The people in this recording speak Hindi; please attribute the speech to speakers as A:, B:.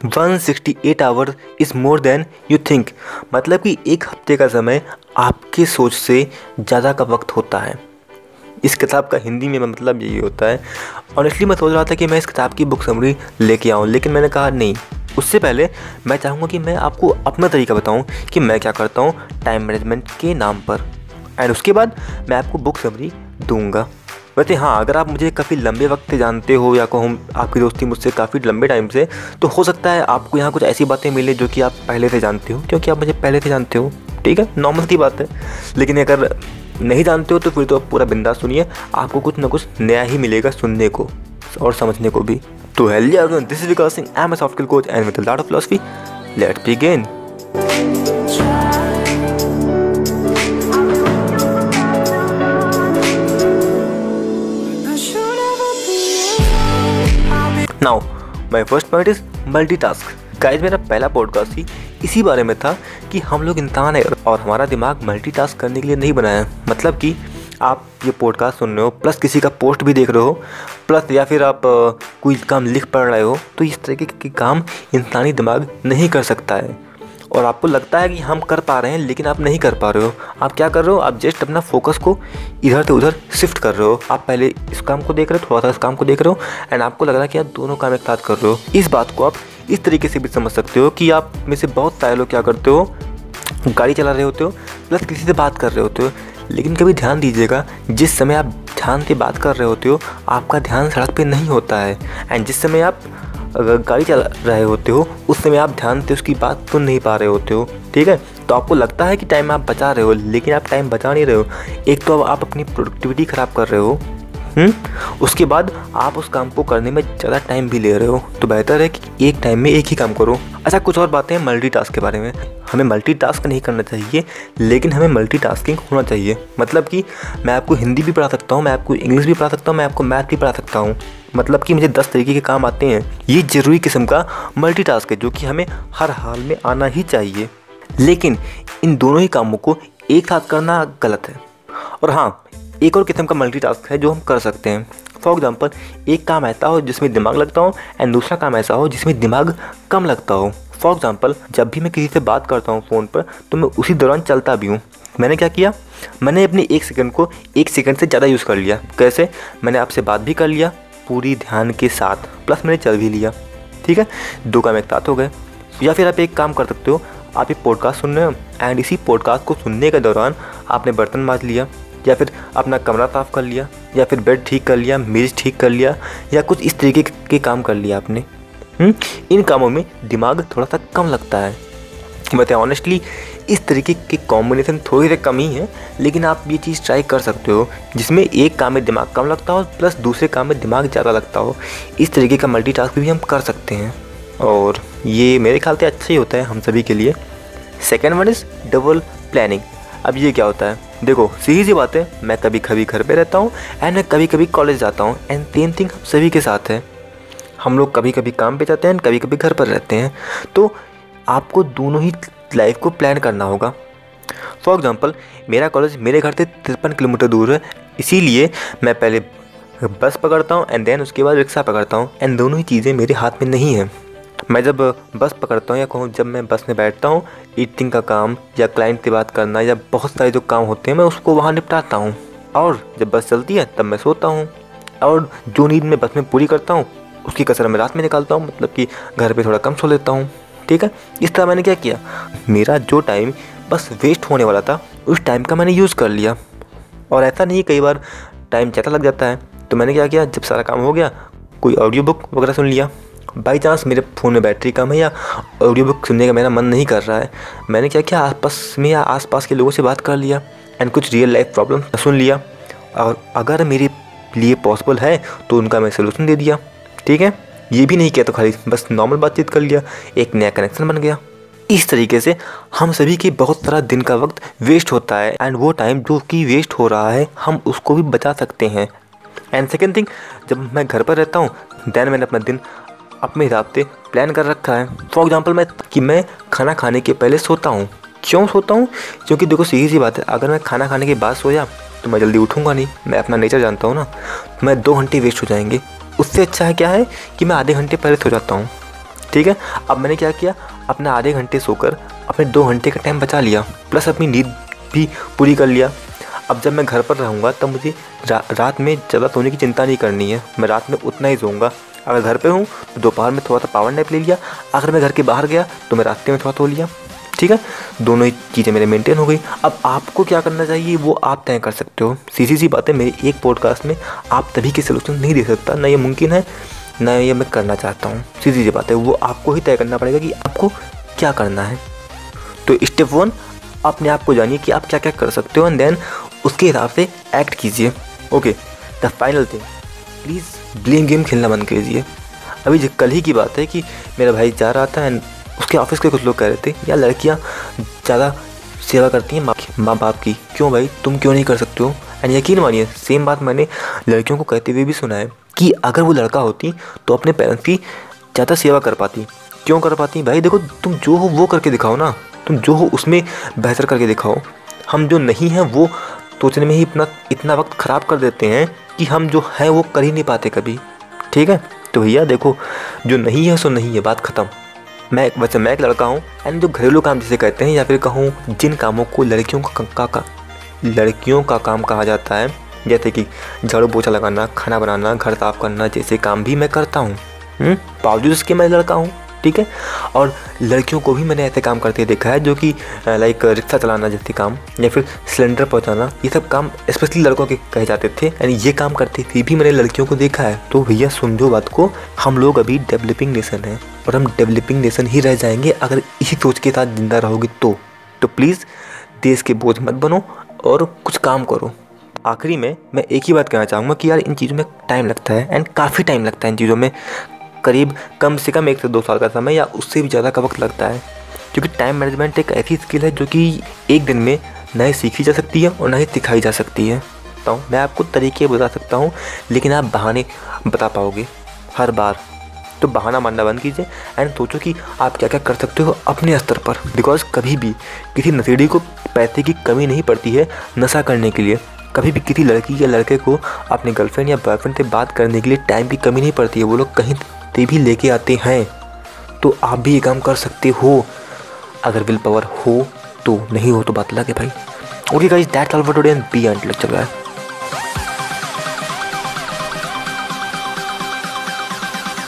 A: 168 hours is more than you think मतलब कि एक हफ़्ते का समय आपके सोच से ज़्यादा का वक्त होता है। इस किताब का हिंदी में मतलब यही होता है। और इसलिए मैं सोच रहा था कि मैं इस किताब की बुक समरी लेके आऊँ, लेकिन मैंने कहा नहीं। उससे पहले मैं चाहूँगा कि मैं आपको अपना तरीका बताऊँ कि मैं क्या करता हूँ टाइम मैनेजमेंट के नाम पर। एंड उसके बाद मैं आपको बुक समरी दूँगा। वैसे हाँ अगर आप मुझे काफ़ी लंबे वक्त से जानते हो या कहूँ आपकी दोस्ती मुझसे काफ़ी लंबे टाइम से तो हो सकता है आपको यहाँ कुछ ऐसी बातें मिले जो कि आप पहले से जानते हो, क्योंकि आप मुझे पहले से जानते हो, ठीक है? नॉर्मल की बात है। लेकिन अगर नहीं जानते हो तो फिर तो आप पूरा बिंदास सुनिए, आपको कुछ ना कुछ नया ही मिलेगा सुनने को और समझने को भी। तो everyone this is Vikas Singh I am a soft coach and with lot of philosophy let's begin now my first point is multi task guys मेरा पहला पॉडकास्ट ही इसी बारे में था कि हम लोग इंसान है और हमारा दिमाग मल्टी टास्क करने के लिए नहीं बनाया है। मतलब कि आप ये पॉडकास्ट सुन रहे हो प्लस किसी का पोस्ट भी देख रहे हो प्लस या फिर आप कोई काम लिख पढ़ रहे हो तो इस तरीके के काम इंसानी दिमाग नहीं कर सकता है। और आपको लगता है कि हम कर पा रहे हैं, लेकिन आप नहीं कर पा रहे हो। आप क्या कर रहे हो? आप जस्ट अपना फोकस को इधर से उधर शिफ्ट कर रहे हो। आप पहले इस काम को देख रहे हो, थोड़ा सा इस काम को देख रहे हो एंड आपको लग रहा है कि आप दोनों काम एक साथ कर रहे हो। इस बात को आप इस तरीके से भी समझ सकते हो कि आप में से बहुत सारे लोग क्या करते हो? गाड़ी चला रहे होते हो प्लस किसी से बात कर रहे होते हो। लेकिन कभी ध्यान दीजिएगा, जिस समय आप ध्यान से बात कर रहे होते हो, आपका ध्यान सड़क पे नहीं होता है। एंड जिस समय आप अगर गाड़ी चला रहे होते हो, उस समय आप ध्यान से उसकी बात सुन नहीं पा रहे होते हो, ठीक है तो आपको लगता है कि टाइम आप बचा रहे हो, लेकिन आप टाइम बचा नहीं रहे हो एक तो आप अपनी प्रोडक्टिविटी ख़राब कर रहे हो हुँ? हम्म? उसके बाद आप उस काम को करने में ज़्यादा टाइम भी ले रहे हो तो बेहतर है कि एक टाइम में एक ही काम करो अच्छा कुछ और बातें हैं मल्टी के बारे में हमें मल्टी नहीं करना चाहिए, लेकिन हमें मल्टी होना चाहिए। मतलब कि मैं आपको हिंदी भी पढ़ा सकता हूँ, मैं आपको इंग्लिश भी पढ़ा सकता हूँ, मैं आपको मैथ भी पढ़ा सकता हूँ। मतलब कि मुझे दस तरीके के काम आते हैं। ये ज़रूरी किस्म का मल्टी है, जो कि हमें हर हाल में आना ही चाहिए। लेकिन इन दोनों ही कामों को एक साथ करना गलत है। और हाँ एक और किस्म का मल्टी है, जो हम कर सकते हैं। फॉर एग्ज़ाम्पल एक काम ऐसा हो जिसमें दिमाग लगता हो एंड दूसरा काम ऐसा हो जिसमें दिमाग कम लगता हो। फॉर एग्ज़ाम्पल जब भी मैं किसी से बात करता हूँ फ़ोन पर तो मैं उसी दौरान चलता भी हूँ। मैंने क्या किया? मैंने अपनी एक सेकंड को एक सेकंड से ज़्यादा यूज़ कर लिया। कैसे? मैंने आपसे बात भी कर लिया, पूरी ध्यान के साथ प्लस मैंने चल भी लिया। ठीक है? दो काम एक साथ हो गए। या फिर आप एक काम कर सकते हो, आप एक पॉडकास्ट सुन रहे हो एंड इसी पॉडकास्ट को सुनने के दौरान आपने बर्तन माज लिया, या फिर अपना कमरा साफ़ कर लिया, या फिर बेड ठीक कर लिया, मेज़ ठीक कर लिया, या कुछ इस तरीके के काम कर लिया आपने। हुँ? हम्म? इन कामों में दिमाग थोड़ा सा कम लगता है। बताए ऑनेस्टली इस तरीके के कॉम्बिनेशन थोड़ी से कम ही है लेकिन आप ये चीज़ ट्राई कर सकते हो, जिसमें एक काम में दिमाग कम लगता हो प्लस दूसरे काम में दिमाग ज़्यादा लगता हो। इस तरीके का मल्टी भी हम कर सकते हैं। और ये मेरे ख्याल से अच्छा ही होता है हम सभी के लिए। Second one is double planning अब ये क्या होता है? देखो, सीधी सी बात है, मैं कभी कभी घर पे रहता हूँ एंड मैं कभी कभी कॉलेज जाता हूँ एंड सेम थिंग हम सभी के साथ है। हम लोग कभी कभी काम पे जाते हैं कभी कभी घर पर रहते हैं। तो आपको दोनों ही लाइफ को प्लान करना होगा। फॉर एग्ज़ाम्पल मेरा कॉलेज मेरे घर से तिरपन किलोमीटर दूर है। इसीलिए मैं पहले बस पकड़ता हूँ एंड देन उसके बाद रिक्शा पकड़ता हूँ। एंड दोनों ही चीज़ें मेरे हाथ में नहीं हैं। मैं जब बस पकड़ता हूँ या कहूँ जब मैं बस में बैठता हूँ ईटिंग का काम या क्लाइंट से बात करना या बहुत सारे जो काम होते हैं, मैं उसको वहाँ निपटाता हूँ। और जब बस चलती है, तब मैं सोता हूँ। और जो नींद मैं बस में पूरी करता हूँ उसकी कसर मैं रात में निकालता हूँ मतलब कि घर पे थोड़ा कम सो लेता हूँ, ठीक है? इस तरह मैंने क्या किया? मेरा जो टाइम बस वेस्ट होने वाला था, उस टाइम का मैंने यूज़ कर लिया। और ऐसा नहीं कई बार टाइम ज़्यादा लग जाता है तो मैंने क्या किया? जब सारा काम हो गया, कोई ऑडियो बुक वगैरह सुन लिया। बाई चांस मेरे फ़ोन में बैटरी कम है या ऑडियो बुक सुनने का मेरा मन नहीं कर रहा है, मैंने क्या किया? आसपास में या आसपास के लोगों से बात कर लिया एंड कुछ रियल लाइफ प्रॉब्लम सुन लिया। और अगर मेरे लिए पॉसिबल है तो उनका मैं सोल्यूशन दे दिया। ठीक है? ये भी नहीं किया तो खाली बस नॉर्मल बातचीत कर लिया, एक नया कनेक्शन बन गया। इस तरीके से हम सभी के बहुत सारा दिन का वक्त वेस्ट होता है एंड वो टाइम जो कि वेस्ट हो रहा है, हम उसको भी बचा सकते हैं। एंड सेकेंड थिंग जब मैं घर पर रहता हूँ देन मैंने अपना दिन अपने हिसाब से प्लान कर रखा है। फॉर एग्ज़ाम्पल मैं कि मैं खाना खाने के पहले सोता हूँ। क्यों सोता हूँ? क्योंकि देखो, सीधी सी बात है, अगर मैं खाना खाने के बाद सोया तो मैं जल्दी उठूँगा नहीं। मैं अपना नेचर जानता हूँ ना। मैं दो घंटे वेस्ट हो जाएँगे। उससे अच्छा है क्या है कि मैं आधे घंटे पहले सो जाता हूँ। ठीक है? अब मैंने क्या किया? अपने आधे घंटे सोकर अपने दो घंटे का टाइम बचा लिया। प्लस अपनी नींद भी पूरी कर लिया। अब जब मैं घर पर रहूँगा तब मुझे रा, रात में ज़्यादा सोने की चिंता नहीं करनी है। मैं रात में उतना ही सोऊँगा। अगर घर पे हूँ तो दोपहर में थोड़ा सा पावर नैप ले लिया। अगर मैं घर के बाहर गया तो मैं रास्ते में थोड़ा सो लिया। ठीक है? दोनों ही चीज़ें मेरे मेंटेन हो गई। अब आपको क्या करना चाहिए, वो आप तय कर सकते हो। सीधी सी बात मेरी एक पॉडकास्ट में आप तभी के सोल्यूशन नहीं दे सकता, ना ये मुमकिन है, ना ये मैं करना चाहता हूँ। सीधी सी बात है वो आपको ही तय करना पड़ेगा कि आपको क्या करना है। तो स्टेप वन अपने आप को जानिए कि आप क्या क्या कर सकते हो एंड देन उसके हिसाब से एक्ट कीजिए। Okay the final thing please blame game खेलना बंद कीजिए अभी कल ही की बात है कि मेरा भाई जा रहा था एंड उसके ऑफ़िस के कुछ लोग कह रहे थे या लड़कियाँ ज़्यादा सेवा करती हैं माँ बाप की। क्यों भाई? तुम क्यों नहीं कर सकते हो? एंड यकीन मानिए सेम बात मैंने लड़कियों को कहते हुए भी सुना है कि अगर वो लड़का होती तो अपने पेरेंट्स की ज़्यादा सेवा कर पाती। क्यों कर पाती? भाई, देखो, तुम जो हो वो करके दिखाओ ना। तुम जो हो उसमें बेहतर करके दिखाओ। हम जो नहीं हैं, वो सोचने में ही इतना इतना वक्त ख़राब कर देते हैं कि हम जो हैं, वो कर ही नहीं पाते कभी। ठीक है? तो भैया, देखो, जो नहीं है, सो नहीं है। बात ख़त्म। मैं एक वैसे मैं एक लड़का हूँ एंड जो घरेलू काम जिसे कहते हैं या फिर कहूँ जिन कामों को लड़कियों का, का, का लड़कियों का काम कहा जाता है जैसे कि झाड़ू पोछा लगाना खाना बनाना घर साफ़ करना जैसे काम भी मैं करता हूँ। हम्म, बावजूद इसके मैं लड़का हूँ। ठीक है? और लड़कियों को भी मैंने ऐसे काम करते देखा है जो कि लाइक रिक्शा चलाना जैसे काम या फिर सिलेंडर पहुंचाना, ये सब काम स्पेशली लड़कों के कहे जाते थे। एंड ये काम करते थे भी मैंने लड़कियों को देखा है। तो भैया समझो बात को, हम लोग अभी डेवलपिंग नेशन हैं और हम डेवलपिंग नेशन ही रह जाएँगे अगर इसी सोच के साथ ज़िंदा रहोगे तो। तो प्लीज़ देश के बोझ मत बनो और कुछ काम करो। आखिरी में मैं एक ही बात कहना चाहूँगा कि यार इन चीज़ों में टाइम लगता है एंड काफ़ी टाइम लगता है इन चीज़ों में। करीब कम से कम एक से दो साल का समय या उससे भी ज़्यादा का वक्त लगता है। क्योंकि टाइम मैनेजमेंट एक ऐसी स्किल है जो कि एक दिन में ना ही सीखी जा सकती है और ना ही सिखाई जा सकती है। तो मैं आपको तरीके बता सकता हूँ, लेकिन आप बहाने बता पाओगे हर बार। तो बहाना मानना बंद कीजिए एंड सोचो कि आप क्या क्या कर सकते हो अपने स्तर पर। बिकॉज़ कभी भी किसी नशेड़ी को पैसे की कमी नहीं पड़ती है नशा करने के लिए। कभी भी किसी लड़की या लड़के को अपने गर्लफ्रेंड या बॉयफ्रेंड से बात करने के लिए टाइम की कमी नहीं पड़ती है, वो लोग कहीं ते भी लेके आते हैं तो आप भी ये काम कर सकते हो। अगर विल पावर हो तो नहीं हो तो बात लगे भाई। Okay guys that's all for today and B एंड चल रहा है